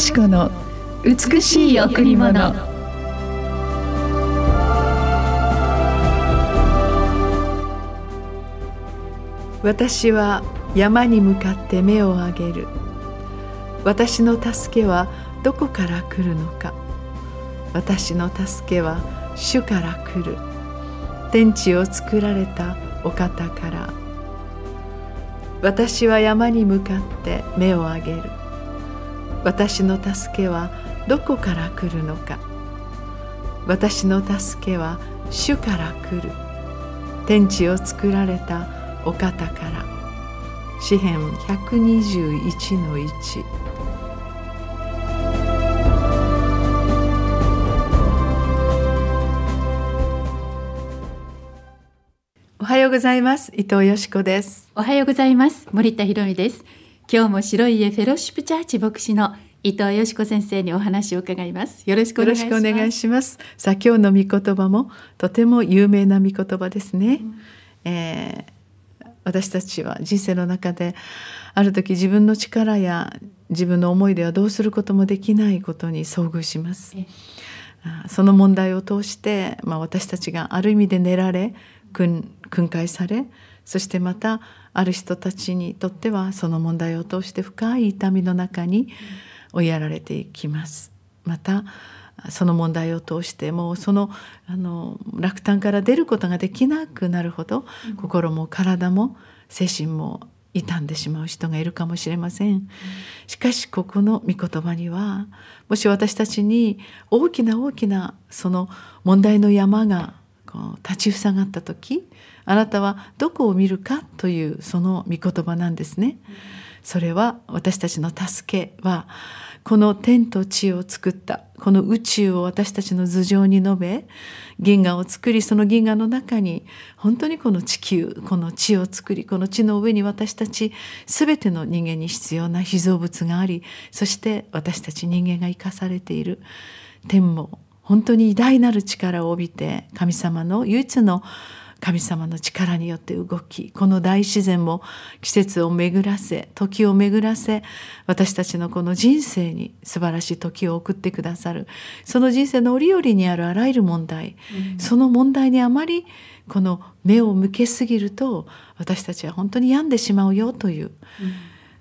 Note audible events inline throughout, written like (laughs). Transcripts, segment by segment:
し子の美しい贈り物。私は山に向かって目を上げる。私の助けはどこから来るのか。私の助けは主から来る。天地を作られたお方から。私は山に向かって目を上げる。私の助けはどこから来るのか。私の助けは主から来る。天地を作られたお方から。詩編121の1おはようございます。伊藤よしこです。おはようございます。森田博美です。今日も白い家フェローシップチャーチ牧師の伊藤よしこ先生にお話を伺います。よろしくお願いします。さあ今日の御言葉もとても有名な御言葉ですね、うん、えー、私たちは人生の中である時自分の力や自分の思いではどうすることもできないことに遭遇します、その問題を通して、まあ、私たちがある意味で練られ訓戒されそしてまたある人たちにとってはその問題を通して深い痛みの中に追いやられていきます。またその問題を通してもうそのあの落胆から出ることができなくなるほど、心も体も精神も傷んでしまう人がいるかもしれません。しかしここの御言葉にはもし私たちに大きな大きなその問題の山がこう立ちふさがった時あなたはどこを見るかというその御言葉なんですね。それは私たちの助けはこの天と地を作ったこの宇宙を私たちの頭上に述べ銀河を作りその銀河の中に本当にこの地球この地を作りこの地の上に私たち全ての人間に必要な被造物がありそして私たち人間が生かされている天も本当に偉大なる力を帯びて神様の唯一の神様の力によって動きこの大自然も季節を巡らせ時を巡らせ私たちのこの人生に素晴らしい時を送ってくださるその人生の折々にあるあらゆる問題、うん、その問題にあまりこの目を向けすぎると私たちは本当に病んでしまうよという。うん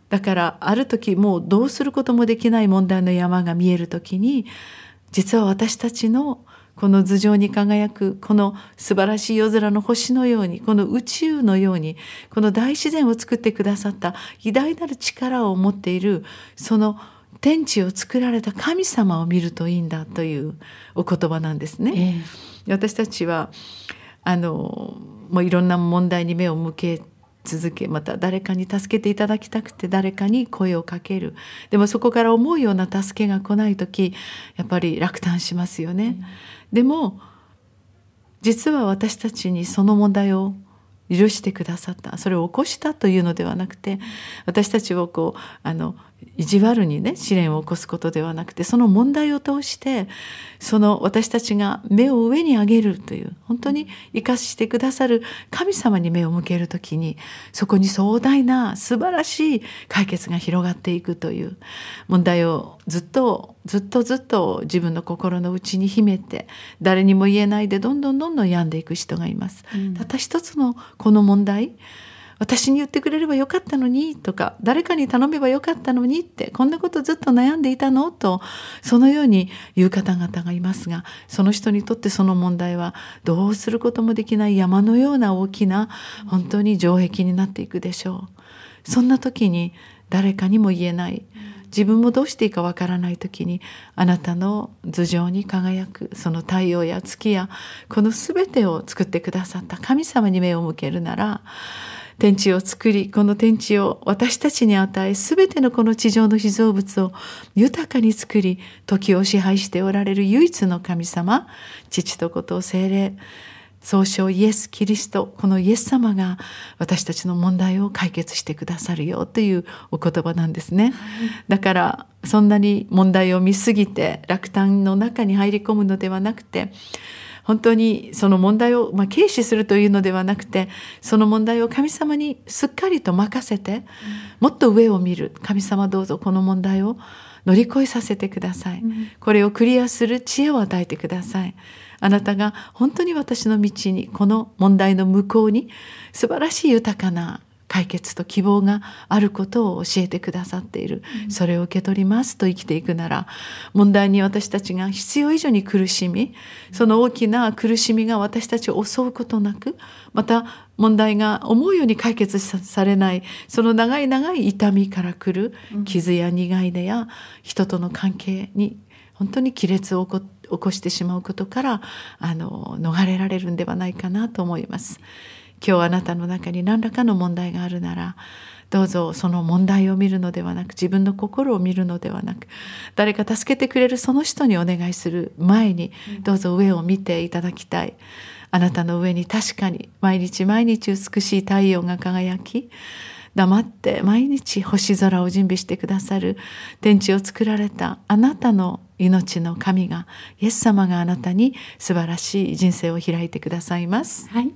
だからある時もうどうすることもできない問題の山が見える時に実は私たちのこの頭上に輝くこの素晴らしい夜空の星のようにこの宇宙のようにこの大自然を作ってくださった偉大なる力を持っているその天地を作られた神様を見るといいんだというお言葉なんですね。えー、私たちはあのもういろんな問題に目を向け続けまた誰かに助けていただきたくて誰かに声をかける。でもそこから思うような助けが来ない時やっぱり落胆しますよね。でも実は私たちにその問題を許してくださった。それを起こしたというのではなくて私たちをこうあの意地悪にね試練を起こすことではなくてその問題を通してその私たちが目を上に上げるという本当に生かしてくださる神様に目を向ける時にそこに壮大な素晴らしい解決が広がっていくという問題をずっとずっとずっと自分の心の内に秘めて誰にも言えないでどんどんどんどん病んでいく人がいます。うん、たった一つのこの問題私に言ってくれればよかったのにとか誰かに頼めばよかったのにってこんなことずっと悩んでいたの？とそのように言う方々がいますがその人にとってその問題はどうすることもできない山のような大きな本当に城壁になっていくでしょう。そんな時に誰かにも言えない自分もどうしていいかわからない時にあなたの頭上に輝くその太陽や月やこの全てを作ってくださった神様に目を向けるなら天地を作りこの天地を私たちに与え全てのこの地上の被造物を豊かに作り時を支配しておられる唯一の神様父と子と精霊総称イエス・キリスト。このイエス様が私たちの問題を解決してくださるよというお言葉なんですね、だからそんなに問題を見すぎて落胆の中に入り込むのではなくて本当にその問題を、まあ、軽視するというのではなくてその問題を神様にすっかりと任せて、もっと上を見る。神様どうぞこの問題を乗り越えさせてください、これをクリアする知恵を与えてください。あなたが本当に私の道にこの問題の向こうに素晴らしい豊かな解決と希望があることを教えてくださっている、それを受け取りますと生きていくなら問題に私たちが必要以上に苦しみその大きな苦しみが私たちを襲うことなくまた問題が思うように解決されないその長い長い痛みからくる傷や苦い根や人との関係に本当に亀裂を起こしてしまうことからあの逃れられるんではないかなと思います。今日あなたの中に何らかの問題があるならどうぞその問題を見るのではなく自分の心を見るのではなく誰か助けてくれるその人にお願いする前にどうぞ上を見ていただきたい。あなたの上に確かに毎日毎日美しい太陽が輝き黙って毎日星空を準備してくださる天地を作られたあなたの命の神がイエス様があなたに素晴らしい人生を開いてくださいます。はい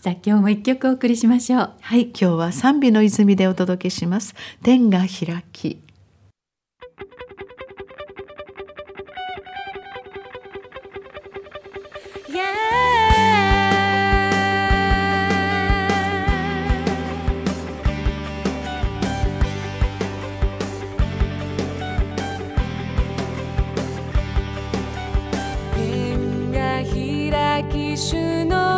さあ今日も一曲お送りしましょう。はい今日は賛美の泉でお届けします。天が開き。賛美の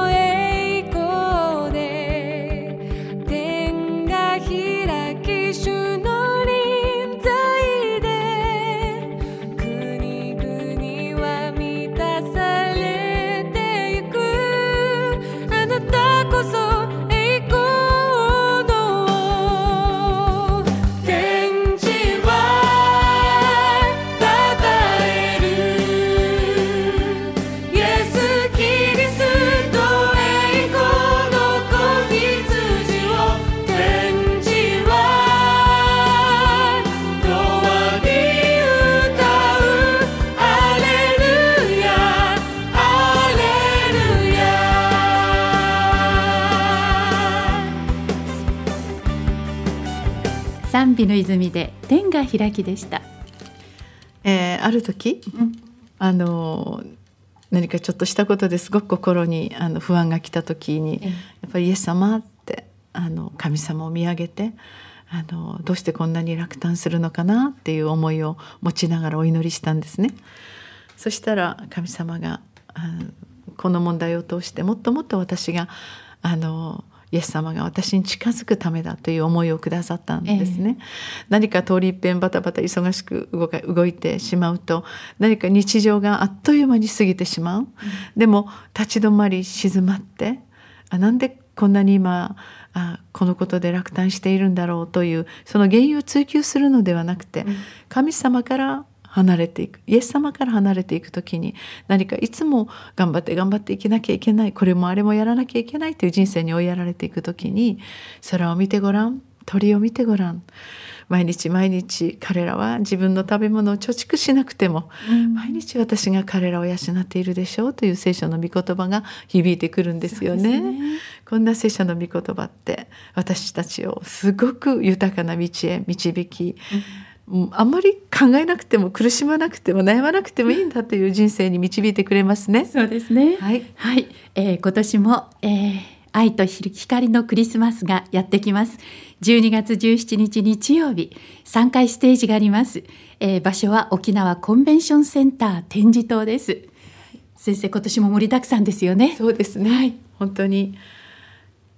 泉で天が開きでした。えー、ある時、うん、あの何かちょっとしたことですごく心にあの不安が来た時に、やっぱりイエス様ってあの神様を見上げてあのどうしてこんなに落胆するのかなっていう思いを持ちながらお祈りしたんですね。そしたら神様がこの問題を通してもっともっと私があのイエス様が私に近づくためだという思いをくださったんですね。え何か通り一遍バタバタ忙しく動か動いてしまうと何か日常があっという間に過ぎてしまう。うん、でも立ち止まり静まってあなんでこんなに今あこのことで落胆しているんだろうというその原因を追求するのではなくて、神様から離れていく。イエス様から離れていく時に何かいつも頑張って頑張っていけなきゃいけないこれもあれもやらなきゃいけないという人生に追いやられていく時に空を見てごらん鳥を見てごらん。毎日毎日彼らは自分の食べ物を貯蓄しなくても、うん、毎日私が彼らを養っているでしょうという聖書の御言葉が響いてくるんですよね。ね。こんな聖書の御言葉って私たちをすごく豊かな道へ導き、うんあんまり考えなくても苦しまなくても悩まなくてもいいんだという人生に導いてくれますね。そうですね。はい、はい、えー、今年も、えー、愛と光のクリスマスがやってきます。12月17日日曜日、3回ステージがあります。えー、場所は沖縄コンベンションセンター展示棟です。先生、今年も盛りだくさんですよね。そうですね。はい、本当に。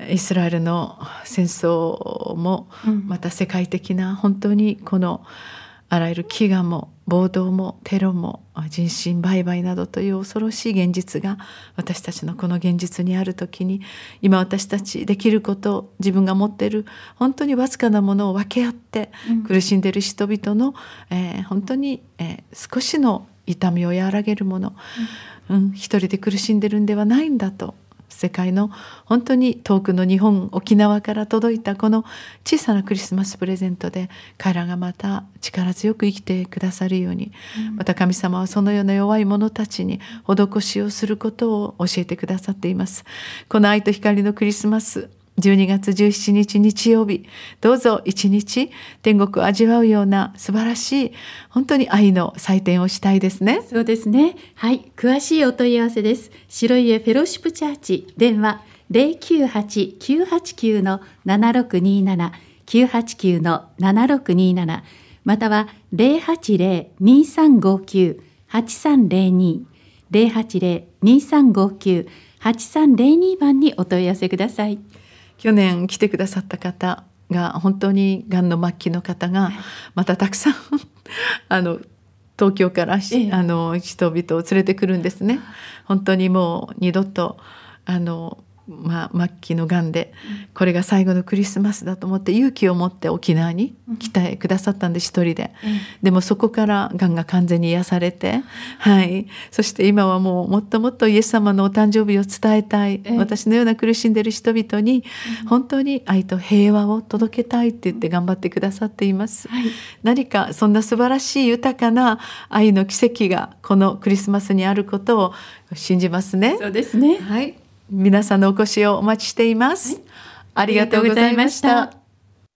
イスラエルの戦争もまた世界的な本当にこのあらゆる飢餓も暴動もテロも人身売買などという恐ろしい現実が私たちのこの現実にある時に今私たちできること自分が持っている本当にわずかなものを分け合って苦しんでいる人々の、えー、本当に、えー、少しの痛みを和らげるもの、うん、一人で苦しんでるんではないんだと世界の本当に遠くの日本沖縄から届いたこの小さなクリスマスプレゼントで彼らがまた力強く生きてくださるように、また神様はそのような弱い者たちに施しをすることを教えてくださっています。この愛と光のクリスマス12月17日日曜日。どうぞ一日天国を味わうような素晴らしい本当に愛の祭典をしたいですね。そうですね。はい。詳しいお問い合わせです。白家フェロシップチャーチ。電話098-989の7627 989の7627または080-2359-8302 080-2359-8302番にお問い合わせください。去年来てくださった方が本当にがんの末期の方がまたたくさん (laughs) あの東京から、ええ、あの人々を連れてくるんですね。本当にもう二度とあのまあ、末期のがんでこれが最後のクリスマスだと思って勇気を持って沖縄に来てくださったんで一人で、でもそこからがんが完全に癒されて、はい、そして今はもうもっともっとイエス様のお誕生日を伝えたい、私のような苦しんでいる人々に本当に愛と平和を届けたいって言って頑張ってくださっています、はい、何かそんな素晴らしい豊かな愛の奇跡がこのクリスマスにあることを信じますね。そうですね。はい皆さんのお越しをお待ちしています、はい、ありがとうございました。